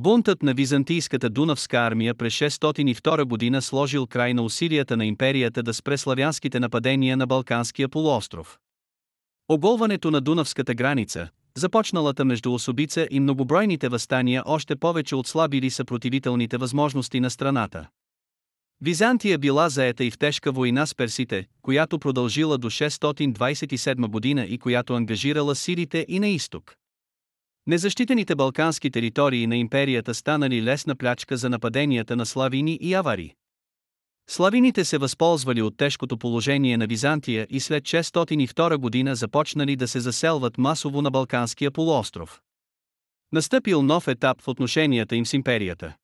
Бунтът на византийската Дунавска армия през 602 година сложил край на усилията на империята да спре славянските нападения на Балканския полуостров. Оголването на Дунавската граница, започналата между особица и многобройните възстания още повече отслабили съпротивителните възможности на страната. Византия била заета и в тежка война с персите, която продължила до 627 година и която ангажирала силите и на изток. Незащитените балкански територии на империята станали лесна плячка за нападенията на славини и авари. Славините се възползвали от тежкото положение на Византия и след 602 година започнали да се заселват масово на Балканския полуостров. Настъпил нов етап в отношенията им с империята.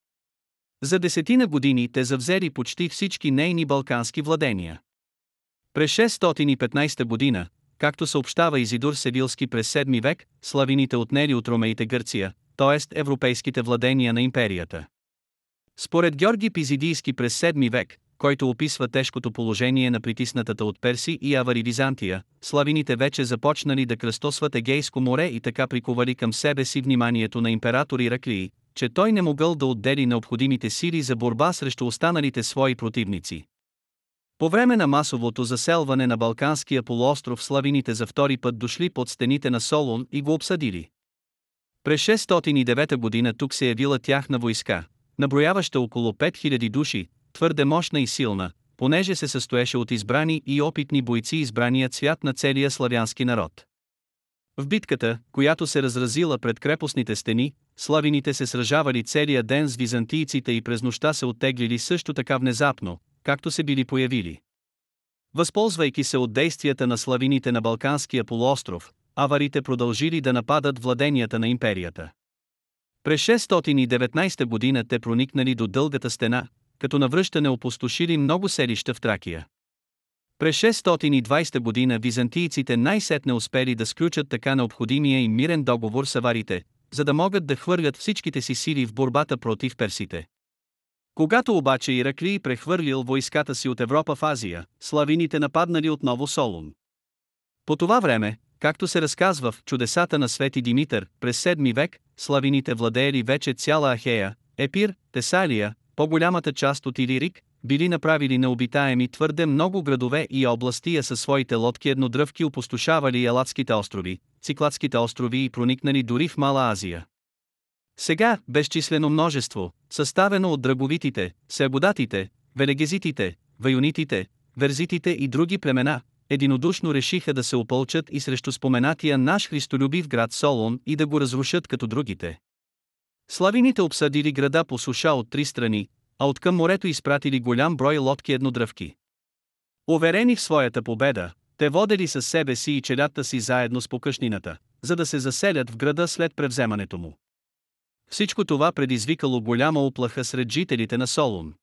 За десетина години те завзели почти всички нейни балкански владения. През 615 година, както съобщава Изидор Севилски през 7 век, славините отнели от ромеите Гърция, т.е. европейските владения на империята. Според Георги Пизидийски през 7 век, който описва тежкото положение на притиснатата от Перси и Авари Византия, славините вече започнали да кръстосват Егейско море и така приковали към себе си вниманието на император Ираклии, че той не могъл да отдели необходимите сили за борба срещу останалите свои противници. По време на масовото заселване на Балканския полуостров славините за втори път дошли под стените на Солун и го обсъдили. През 609 година тук се явила тяхна войска, наброяваща около 5000 души, твърде мощна и силна, понеже се състоеше от избрани и опитни бойци избраният цвят на целия славянски народ. В битката, която се разразила пред крепостните стени, славините се сражавали целия ден с византийците и през нощта се оттеглили също така внезапно, както се били появили. Възползвайки се от действията на славините на Балканския полуостров, аварите продължили да нападат владенията на империята. През 619 година те проникнали до дългата стена, като навръщане опустошили много селища в Тракия. През 620 година византийците най-сетне успели да сключат така необходимия им мирен договор с аварите, за да могат да хвърлят всичките си сили в борбата против персите. Когато обаче Ираклий прехвърлил войската си от Европа в Азия, славините нападнали отново Солун. По това време, както се разказва в чудесата на Свети Димитър, през 7 век, славините владеели вече цяла Ахея, Епир, Тесалия, по-голямата част от Илирик, били направили необитаеми твърде много градове и области, а със своите лодки еднодръвки опустошавали Елатските острови, Цикладските острови и проникнали дори в Мала Азия. Сега, безчислено множество, съставено от драговитите, сеабодатите, велегезитите, ваюнитите, верзитите и други племена, единодушно решиха да се опълчат и срещу споменатия наш христолюбив град Солон и да го разрушат като другите. Славините обсъдили града по суша от три страни, а от към морето изпратили голям брой лодки еднодръвки. Уверени в своята победа, те водели със себе си и челята си заедно с покъшнината, за да се заселят в града след превземането му. Всичко това предизвикало голяма оплаха сред жителите на Солун.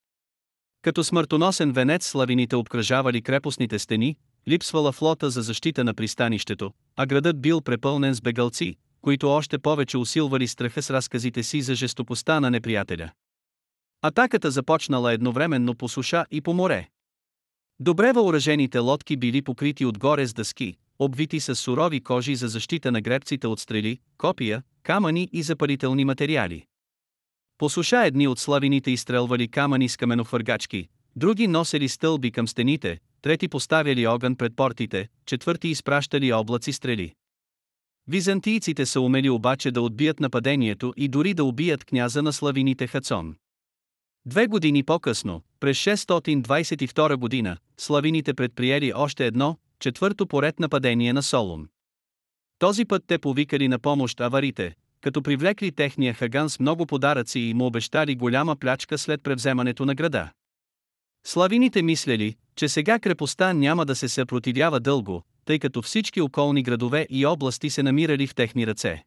Като смъртоносен венец славините обкръжавали крепостните стени, липсвала флота за защита на пристанището, а градът бил препълнен с бегалци, които още повече усилвали страха с разказите си за жестопостта на неприятеля. Атаката започнала едновременно по суша и по море. Добре въоръжените лодки били покрити отгоре с дъски, обвити с сурови кожи за защита на гребците от стрели, копия, камъни и запалителни материали. По суша едни от славините изстрелвали камъни с каменофъргачки, други носели стълби към стените, трети поставяли огън пред портите, четвърти изпращали облаци стрели. Византийците са умели обаче да отбият нападението и дори да убият княза на славините Хацон. Две години по-късно, през 622 година, славините предприели още едно, четвърто поред нападение на Солун. Този път те повикали на помощ аварите, като привлекли техния хаган с много подаръци и му обещали голяма плячка след превземането на града. Славините мислели, че сега крепостта няма да се съпротивява дълго, тъй като всички околни градове и области се намирали в техни ръце.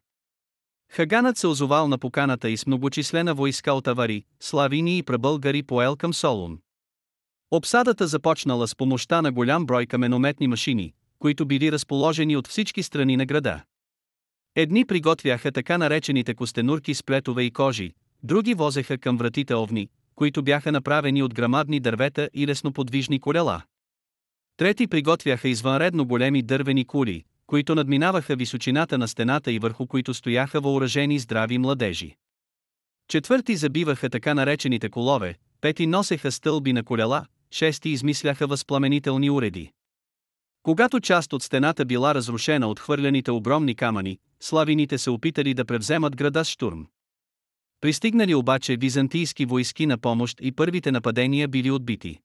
Хаганът се озовал на поканата и с многочислена войска от авари, славини и прабългари поел към Солун. Обсадата започнала с помощта на голям брой каменометни машини, които били разположени от всички страни на града. Едни приготвяха така наречените костенурки с плетове и кожи, други возеха към вратите овни, които бяха направени от грамадни дървета и лесноподвижни колела. Трети приготвяха извънредно големи дървени кули, които надминаваха височината на стената и върху които стояха въоръжени здрави младежи. Четвърти забиваха така наречените колове, пети носеха стълби на колела, шести измисляха възпламенителни уреди. Когато част от стената била разрушена от хвърляните огромни камъни, славините се опитали да превземат града с штурм. Пристигнали обаче византийски войски на помощ и първите нападения били отбити.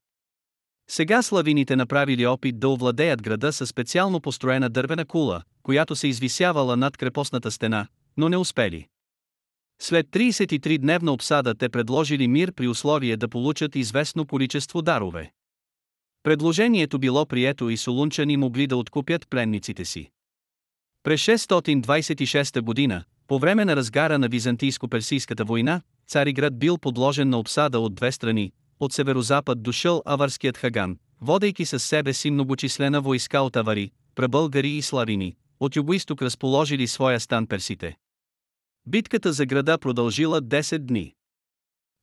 Сега славините направили опит да овладеят града със специално построена дървена кула, която се извисявала над крепостната стена, но не успели. След 33-дневна обсада те предложили мир при условие да получат известно количество дарове. Предложението било прието и солунчани могли да откупят пленниците си. През 626 година, по време на разгара на Византийско-персийската война, Цариград бил подложен на обсада от две страни, от северозапад дошъл аварският хаган, водейки със себе си многочислена войска от авари, прабългари и славини, от югоисток разположили своя стан персите. Битката за града продължила 10 дни.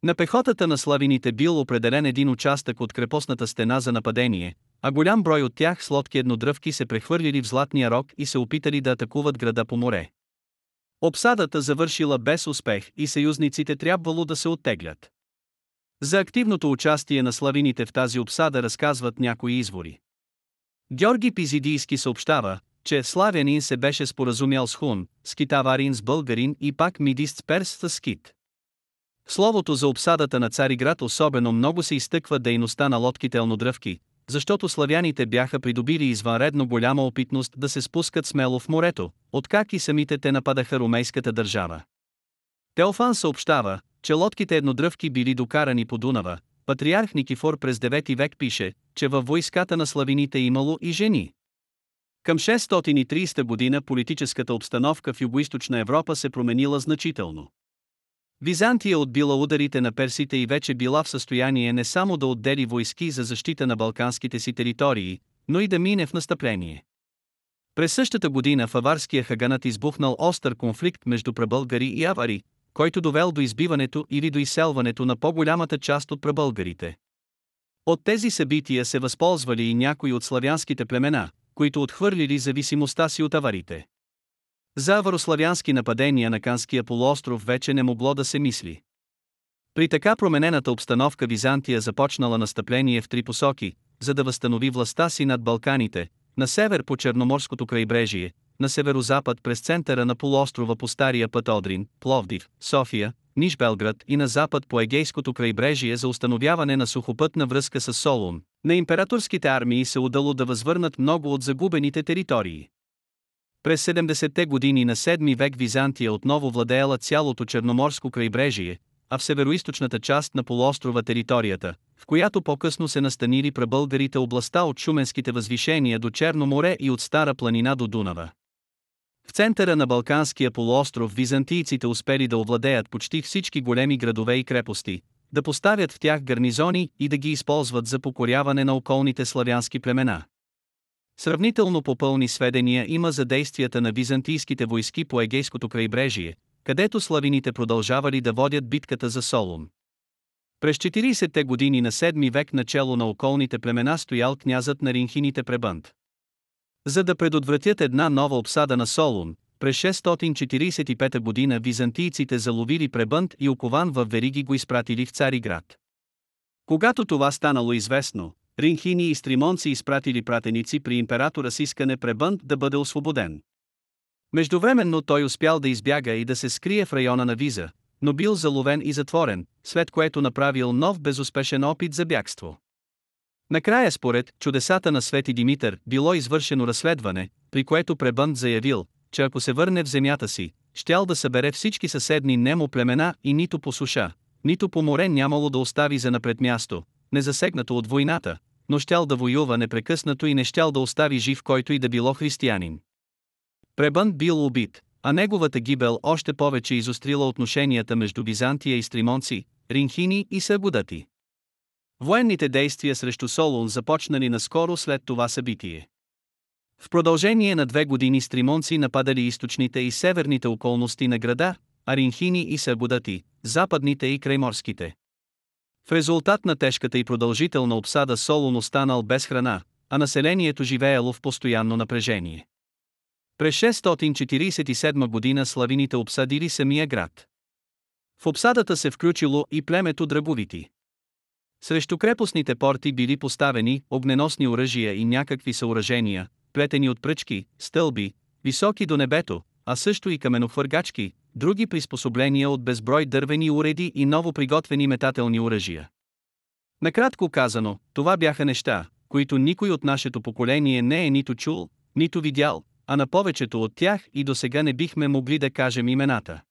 На пехотата на славините бил определен един участък от крепостната стена за нападение, а голям брой от тях с лодки еднодръвки се прехвърлили в Златния рог и се опитали да атакуват града по море. Обсадата завършила без успех и съюзниците трябвало да се оттеглят. За активното участие на славините в тази обсада разказват някои извори. Георги Пизидийски съобщава, че славянин се беше споразумял с хун, скитаварин с българин и пак мидист перс с скит. Словото за обсадата на Цариград особено много се изтъква дейността на лодките елнодръвки, защото славяните бяха придобили извънредно голяма опитност да се спускат смело в морето, откак и самите те нападаха румейската държава. Теофан съобщава, че лодките еднодръвки били докарани по Дунава, патриарх Никифор през 9 век пише, че във войската на славините имало и жени. Към 630 година политическата обстановка в Югоизточна Европа се променила значително. Византия отбила ударите на персите и вече била в състояние не само да отдели войски за защита на балканските си територии, но и да мине в настъпление. През същата година в аварския хаганат избухнал остър конфликт между прабългари и авари, който довел до избиването или до изселването на по-голямата част от прабългарите. От тези събития се възползвали и някои от славянските племена, които отхвърлили зависимостта си от аварите. За аварославянски нападения на Канския полуостров вече не могло да се мисли. При така променената обстановка Византия започнала настъпление в три посоки, за да възстанови властта си над Балканите, на север по Черноморското крайбрежие, на северозапад през центъра на полуострова по стария път Одрин, Пловдив, София, Ниш Белград и на запад по Егейското крайбрежие за установяване на сухопътна връзка с Солун. На императорските армии се удало да възвърнат много от загубените територии. През 70-те години на 7 век Византия отново владеела цялото Черноморско крайбрежие, а в североизточната част на полуострова територията, в която по-късно се настанили прабългарите областта от Шуменските възвишения до Черно море и от Стара планина до Дунава. В центъра на Балканския полуостров византийците успели да овладеят почти всички големи градове и крепости, да поставят в тях гарнизони и да ги използват за покоряване на околните славянски племена. Сравнително попълни сведения има за действията на византийските войски по Егейското крайбрежие, където славините продължавали да водят битката за Солун. През 40-те години на 7 век начало на околните племена стоял князът на ринхините Пребънт. За да предотвратят една нова обсада на Солун, през 645 година византийците заловили Пребънт и окован в Вериги го изпратили в Цариград. Когато това станало известно, Ринхини и Стримонци изпратили пратеници при императора с искане Пребънт да бъде освободен. Междувременно той успял да избяга и да се скрие в района на Виза, но бил заловен и затворен, след което направил нов безуспешен опит за бягство. Накрая според чудесата на Свети Димитър било извършено разследване, при което Пребънт заявил, че ако се върне в земята си, щял да събере всички съседни немо племена и нито по суша, нито по море нямало да остави за напред място, незасегнато от войната, но щял да воюва непрекъснато и не щял да остави жив който и да било християнин. Пребънт бил убит, а неговата гибел още повече изострила отношенията между Византия и Стримонци, Ринхини и Сагудати. Военните действия срещу Солун започнали наскоро след това събитие. В продължение на две години стримонци нападали източните и северните околности на града, Аринхини и Сагудати, западните и крайморските. В резултат на тежката и продължителна обсада Солун останал без храна, а населението живеело в постоянно напрежение. През 647 година славините обсадили самия град. В обсадата се включило и племето Драбовити. Срещу крепостните порти били поставени огненосни оръжия и някакви съоръжения, плетени от пръчки, стълби, високи до небето, а също и каменохвъргачки, други приспособления от безброй дървени уреди и ново приготвени метателни оръжия. Накратко казано, това бяха неща, които никой от нашето поколение не е нито чул, нито видял, а на повечето от тях и до сега не бихме могли да кажем имената.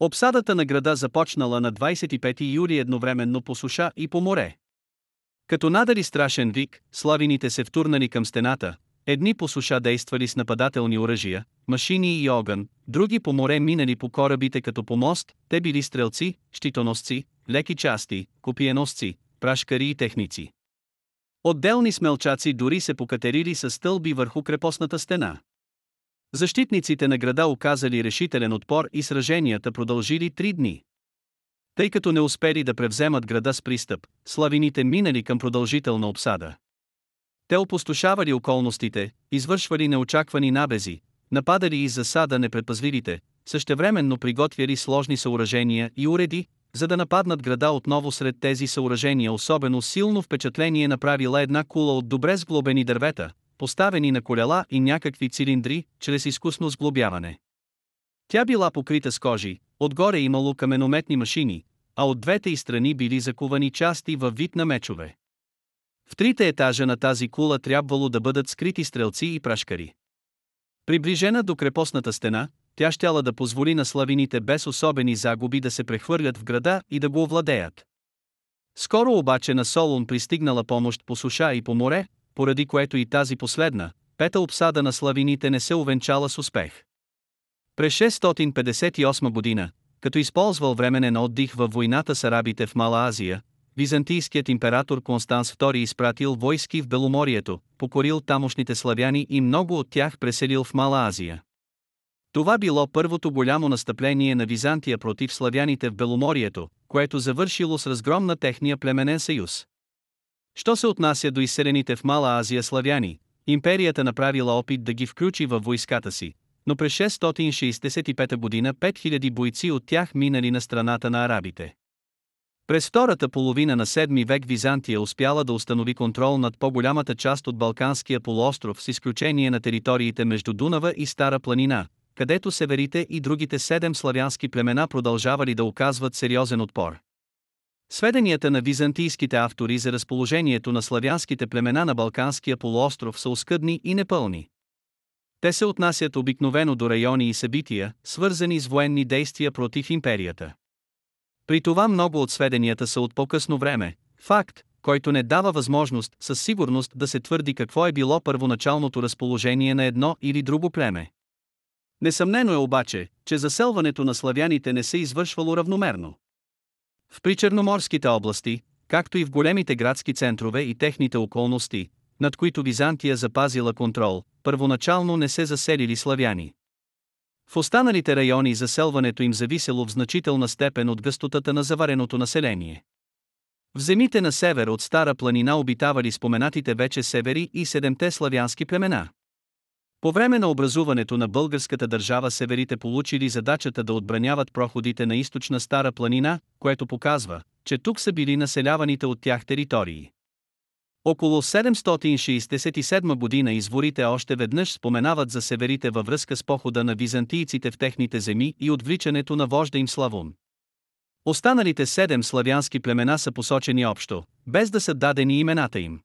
Обсадата на града започнала на 25 юли едновременно по суша и по море. Като надали страшен вик, славините се втурнали към стената, едни по суша действали с нападателни оръжия, машини и огън, други по море минали по корабите като по мост, те били стрелци, щитоносци, леки части, копиеносци, прашкари и техници. Отделни смелчаци дори се покатерили с стълби върху крепостната стена. Защитниците на града оказали решителен отпор и сраженията продължили три дни. Тъй като не успели да превземат града с пристъп, славините минали към продължителна обсада. Те опустошавали околностите, извършвали неочаквани набези, нападали из засада непредпазливите, същевременно приготвяли сложни съоръжения и уреди, за да нападнат града отново сред тези съоръжения особено силно впечатление направила една кула от добре сглобени дървета, поставени на колела и някакви цилиндри, чрез изкусно сглобяване. Тя била покрита с кожи, отгоре имало каменометни машини, а от двете и страни били закувани части във вид на мечове. В трите етажа на тази кула трябвало да бъдат скрити стрелци и прашкари. Приближена до крепостната стена, тя щяла да позволи на славините без особени загуби да се прехвърлят в града и да го овладеят. Скоро обаче на Солун пристигнала помощ по суша и по море, поради което и тази последна, пета обсада на славините не се увенчала с успех. През 658 година, като използвал временен отдих във войната с арабите в Мала Азия, византийският император Констанс II изпратил войски в Беломорието, покорил тамошните славяни и много от тях преселил в Мала Азия. Това било първото голямо настъпление на Византия против славяните в Беломорието, което завършило с разгром на техния племенен съюз. Що се отнася до изселените в Мала Азия славяни, империята направила опит да ги включи във войската си, но през 665 година 5000 бойци от тях минали на страната на арабите. През втората половина на 7 век Византия успяла да установи контрол над по-голямата част от Балканския полуостров с изключение на териториите между Дунава и Стара планина, където северите и другите седем славянски племена продължавали да оказват сериозен отпор. Сведенията на византийските автори за разположението на славянските племена на Балканския полуостров са оскъдни и непълни. Те се отнасят обикновено до райони и събития, свързани с военни действия против империята. При това много от сведенията са от по-късно време, факт, който не дава възможност със сигурност да се твърди какво е било първоначалното разположение на едно или друго племе. Несъмнено е обаче, че заселването на славяните не се извършвало равномерно. В причерноморските области, както и в големите градски центрове и техните околности, над които Византия запазила контрол, първоначално не се заселили славяни. В останалите райони заселването им зависело в значителна степен от гъстотата на завареното население. В земите на север от Стара планина обитавали споменатите вече севери и седемте славянски племена. По време на образуването на българската държава северите получили задачата да отбраняват проходите на източна Стара планина, което показва, че тук са били населяваните от тях територии. Около 767 година изворите още веднъж споменават за северите във връзка с похода на византийците в техните земи и отвличането на вожда им Славун. Останалите седем славянски племена са посочени общо, без да са дадени имената им.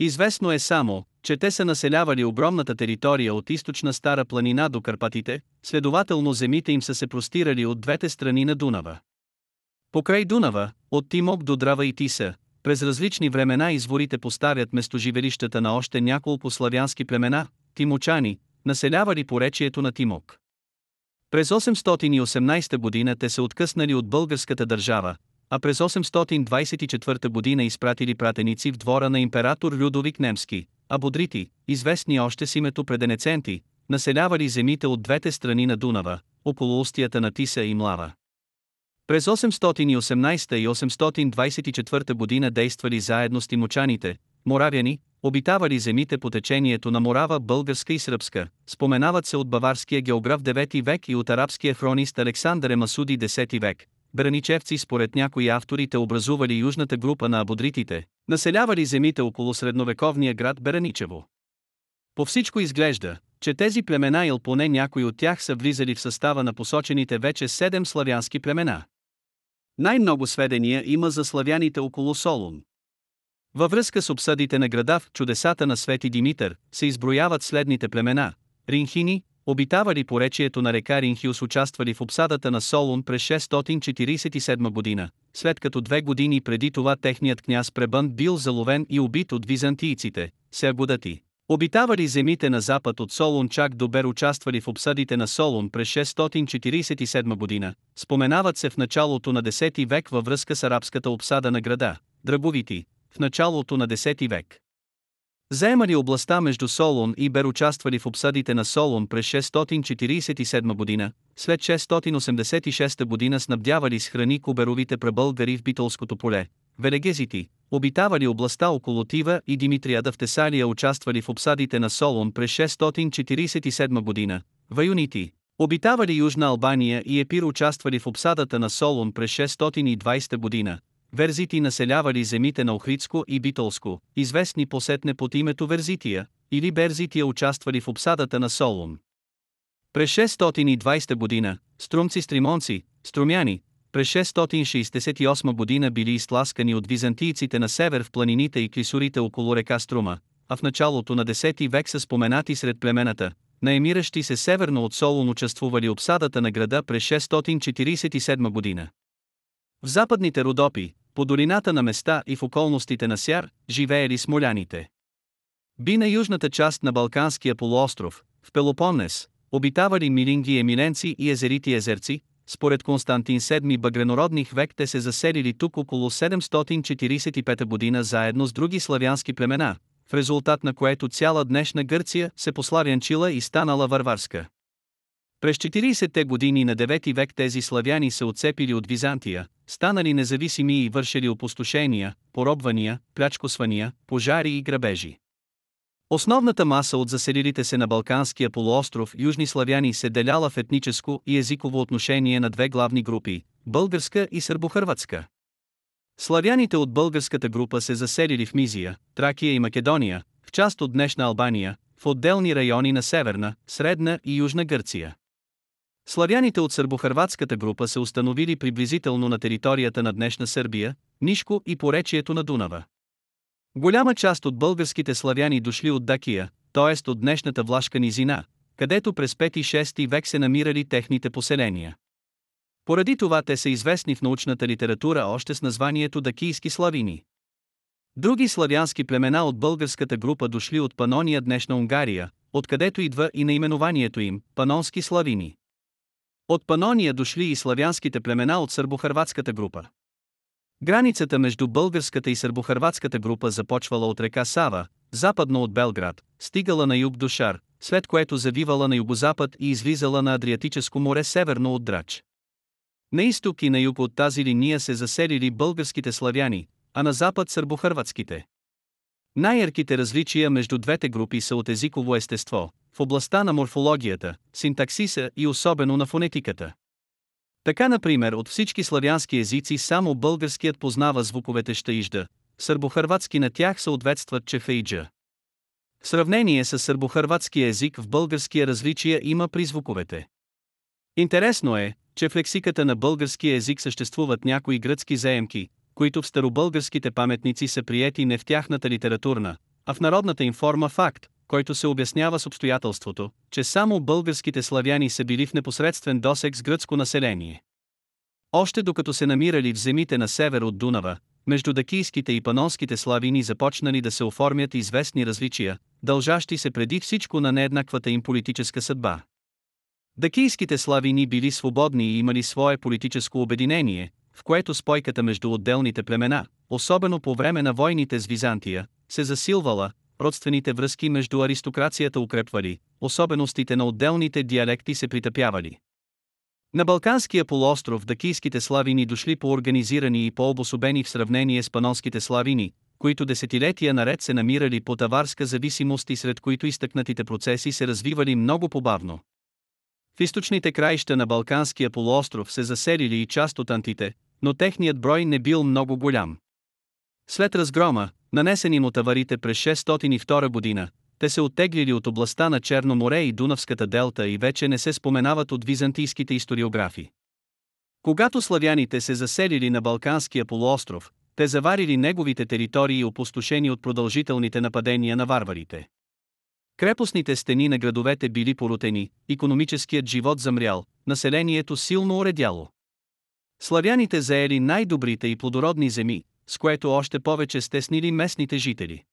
Известно е само, че те са населявали огромната територия от източна Стара планина до Карпатите, следователно земите им са се простирали от двете страни на Дунава. Покрай Дунава, от Тимок до Драва и Тиса, през различни времена изворите поставят местоживелищата на още няколко славянски племена, тимочани, населявали поречието на Тимок. През 818 година те се откъснали от българската държава, а през 824 година изпратили пратеници в двора на император Людовик Немски, а бодрити, известни още с името преденеценти, населявали земите от двете страни на Дунава, около устията на Тиса и Млава. През 818 и 824 година действали заедно с тимочаните, моравяни, обитавали земите по течението на Морава българска и сръбска, споменават се от баварския географ 9 век и от арабския хронист Александър Емасуди 10 век. Браничевци според някои авторите образували южната група на абодритите, населявали земите около средновековния град Бераничево. По всичко изглежда, че тези племена или поне някои от тях са влизали в състава на посочените вече седем славянски племена. Най-много сведения има за славяните около Солун. Във връзка с обсъдите на града в чудесата на Свети Димитър се изброяват следните племена – Ринхини, обитавали по речието на река Ринхиус участвали в обсадата на Солун през 647 година, след като две години преди това техният княз Пребън бил заловен и убит от византийците, Сергодати. Обитавали земите на запад от Солун чак до Бер участвали в обсадите на Солун през 647 година, споменават се в началото на 10 век във връзка с арабската обсада на града, Драговити, в началото на 10 век. Заемали областта между Солун и Бер участвали в обсадите на Солун през 647 година, след 686 година снабдявали с храни куберовите пребългари в битолското поле, велегезити, обитавали областта около Тива и Димитриада в Тесалия участвали в обсадите на Солун през 647 година, ваюнити, обитавали Южна Албания и Епир участвали в обсадата на Солун през 620 година, Верзити населявали земите на Охридско и Битолско, известни посетне под името Верзития, или Берзития участвали в обсадата на Солун. През 620 година, струмци-стримонци, струмяни, през 668 година били изтласкани от византийците на север в планините и клисурите около река Струма, а в началото на 10 век са споменати сред племената, наемиращи се северно от Солун участвували обсадата на града през 647 година. В западните Родопи, по долината на места и в околностите на Сяр, живеели смоляните. Би на южната част на Балканския полуостров, в Пелопоннес, обитавали милинги еминенци и езерити езерци, според Константин VII Багренородних век те се заселили тук около 745 година заедно с други славянски племена, в резултат на което цяла днешна Гърция се пославянчила и станала варварска. През 40-те години на 9 век тези славяни се отцепили от Византия, станали независими и вършили опустошения, поробвания, плячкосвания, пожари и грабежи. Основната маса от заселилите се на Балканския полуостров южни славяни се деляла в етническо и езиково отношение на две главни групи – българска и сърбохърватска. Славяните от българската група се заселили в Мизия, Тракия и Македония, в част от днешна Албания, в отделни райони на Северна, Средна и Южна Гърция. Славяните от сърбохърватската група се установили приблизително на територията на днешна Сърбия, Нишко и поречието на Дунава. Голяма част от българските славяни дошли от Дакия, т.е. от днешната Влашка низина, където през 5-6 век се намирали техните поселения. Поради това те са известни в научната литература още с названието дакийски славини. Други славянски племена от българската група дошли от Панония днешна Унгария, откъдето идва и наименованието им – панонски славини. От Панония дошли и славянските племена от сърбохърватската група. Границата между българската и сърбохърватската група започвала от река Сава, западно от Белград, стигала на юг до Шар, след което завивала на югозапад и излизала на Адриатическо море северно от Драч. На изток и на юг от тази линия се заселили българските славяни, а на запад сърбохърватските. Най-ярките различия между двете групи са от езиково естество, в областта на морфологията, синтаксиса и особено на фонетиката. Така например от всички славянски езици само българският познава звуковете щаижда, сърбохърватски на тях съответстват чефейджа. В сравнение с сърбохърватския език в българския различия има при звуковете. Интересно е, че в лексиката на българския език съществуват някои гръцки заемки, които в старобългарските паметници са приети не в тяхната литературна, а в народната им форма факт, който се обяснява с обстоятелството, че само българските славяни са били в непосредствен досек с гръцко население. Още докато се намирали в земите на север от Дунава, между дакийските и панонските славини започнали да се оформят известни различия, дължащи се преди всичко на нееднаквата им политическа съдба. Дакийските славини били свободни и имали свое политическо обединение, в което спойката между отделните племена, особено по време на войните с Византия, се засилвала, родствените връзки между аристокрацията укрепвали, особеностите на отделните диалекти се притъпявали. На Балканския полуостров дакийските славини дошли по-организирани и по-обособени в сравнение с панонските славини, които десетилетия наред се намирали под аварска зависимост и сред които изтъкнатите процеси се развивали много побавно. В източните краища на Балканския полуостров се заселили и част от антите, но техният брой не бил много голям. След разгрома, нанесени му таварите през 602 година, те се оттеглили от областта на Черно море и Дунавската делта и вече не се споменават от византийските историографи. Когато славяните се заселили на Балканския полуостров, те заварили неговите територии опустошени от продължителните нападения на варварите. Крепостните стени на градовете били порутени, економическият живот замрял, населението силно уредяло. Славяните заели най-добрите и плодородни земи, с което още повече стеснили местните жители.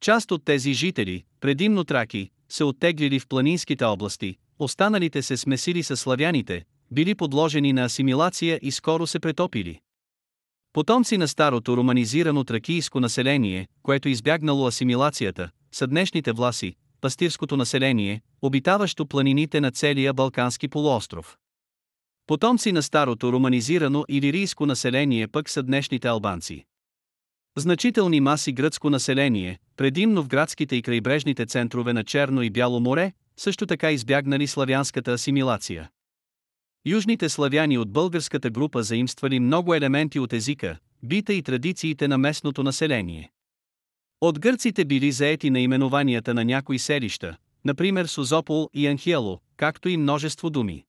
Част от тези жители, предимно траки, се оттеглили в планинските области, останалите се смесили с славяните, били подложени на асимилация и скоро се претопили. Потомци на старото романизирано тракийско население, което избягнало асимилацията, са днешните власи, пастирското население, обитаващо планините на целия Балкански полуостров. Потомци на старото романизирано илирийско население пък са днешните албанци. Значителни маси гръцко население, предимно в градските и крайбрежните центрове на Черно и Бяло море, също така избягнали славянската асимилация. Южните славяни от българската група заимствали много елементи от езика, бита и традициите на местното население. От гърците били заети наименованията на някои селища, например Созопол и Анхиело, както и множество думи.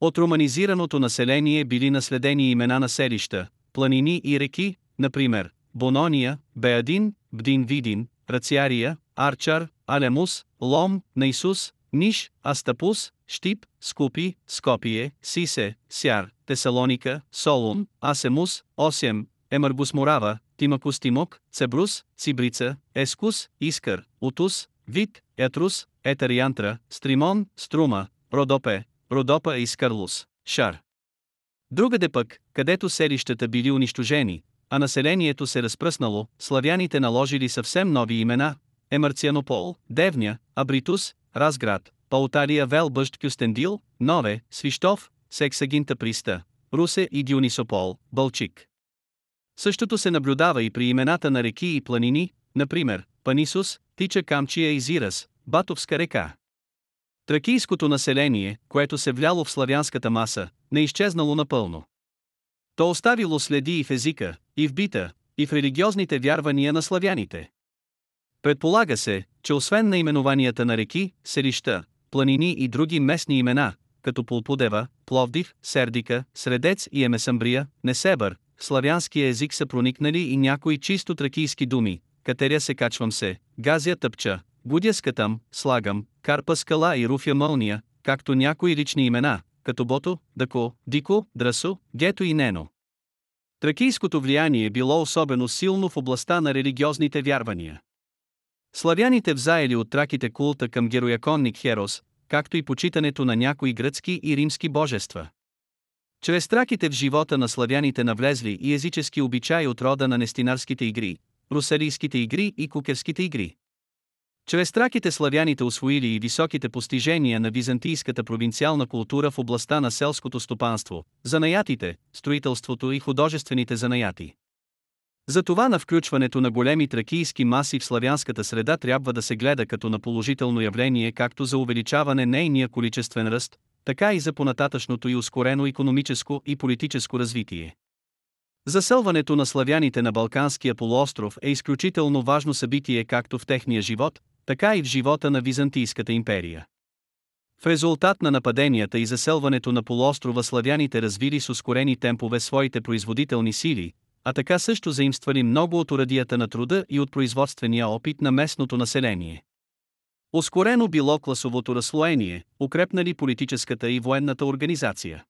От романизираното население били наследени имена на селища, планини и реки, например Бонония, Беадин, Бдин Видин, Рациария, Арчар, Алемус, Лом, Наисус, Ниш, Астапус, Штип, Скупи, Скопие, Сисе, Сяр, Тесалоника, Солун, Асемус, Осем, Емарбус Тимакус Тимок, Цебрус, Цибрица, Ескус, Искър, Утус, Вит, Етрус, Етериантра, Стримон, Струма, Родопе, Родопа и Скарлус, Шар. Другаде пък, където селищата били унищожени, а населението се разпръснало, славяните наложили съвсем нови имена – Емарцианопол, Девня, Абритус, Разград, Паутария Велбъщ Кюстендил, Нове, Свищов, Сексагинта Приста, Русе и Дионисопол, Бълчик. Същото се наблюдава и при имената на реки и планини, например, Панисус, Тича Камчия и Зирас, Батовска река. Тракийското население, което се вляло в славянската маса, не изчезнало напълно. То оставило следи и в езика, и в бита, и в религиозните вярвания на славяните. Предполага се, че освен наименованията на реки, селища, планини и други местни имена, като Пулпудева, Пловдив, Сердика, Средец и Емесамбрия, Несебър, в славянския език са проникнали и някои чисто тракийски думи, катеря се качвам се, газя тъпча, будя скатам, слагам, карпа скала и руфя мълния, както някои лични имена, като Бото, Дако, Дико, Драсо, Гето и Нено. Тракийското влияние било особено силно в областта на религиозните вярвания. Славяните взаели от траките култа към герояконник Херос, както и почитането на някои гръцки и римски божества. Чрез траките в живота на славяните навлезли и езически обичаи от рода на нестинарските игри, русалийските игри и кукерските игри. Чрез траките славяните освоили и високите постижения на византийската провинциална култура в областта на селското стопанство, занаятите, строителството и художествените занаяти. Затова на включването на големи тракийски маси в славянската среда трябва да се гледа като на положително явление както за увеличаване нейния количествен ръст, така и за понататъчното и ускорено економическо и политическо развитие. Заселването на славяните на Балканския полуостров е изключително важно събитие както в техния живот, така и в живота на Византийската империя. В резултат на нападенията и заселването на полуострова славяните развили с ускорени темпове своите производителни сили, а така също заимствали много от урадията на труда и от производствения опит на местното население. Ускорено било класовото разслоение, укрепнали политическата и военната организация.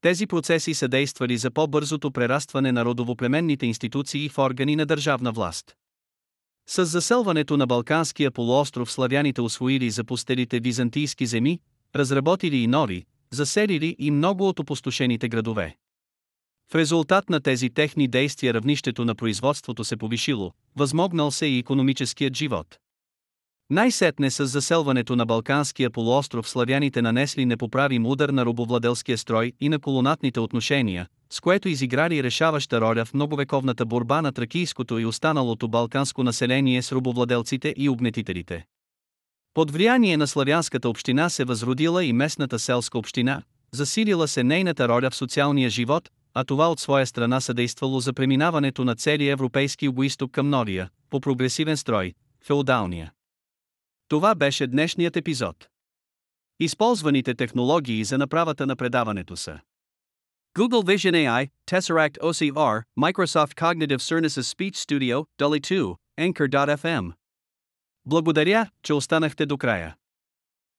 Тези процеси са действали за по-бързото прерастване на родовоплеменните институции в органи на държавна власт. С заселването на Балканския полуостров славяните освоили запустелите византийски земи, разработили и нови, заселили и много от опустошените градове. В резултат на тези техни действия равнището на производството се повишило, възмогнал се и економическият живот. Най-сетне с заселването на Балканския полуостров славяните нанесли непоправим удар на робовладелския строй и на колонатните отношения, с което изиграли решаваща роля в многовековната борба на тракийското и останалото балканско население с робовладелците и обнетителите. Под влияние на славянската община се възродила и местната селска община, засилила се нейната роля в социалния живот, а това от своя страна съдействало за преминаването на целия европейски югоисток към новия, по прогресивен строй, феодалния. Това беше днешният епизод. Използваните технологии за направата на предаването са Google Vision AI, Tesseract OCR, Microsoft Cognitive Services Speech Studio, Dolly 2, Anchor.fm. Благодаря, че останахте до края.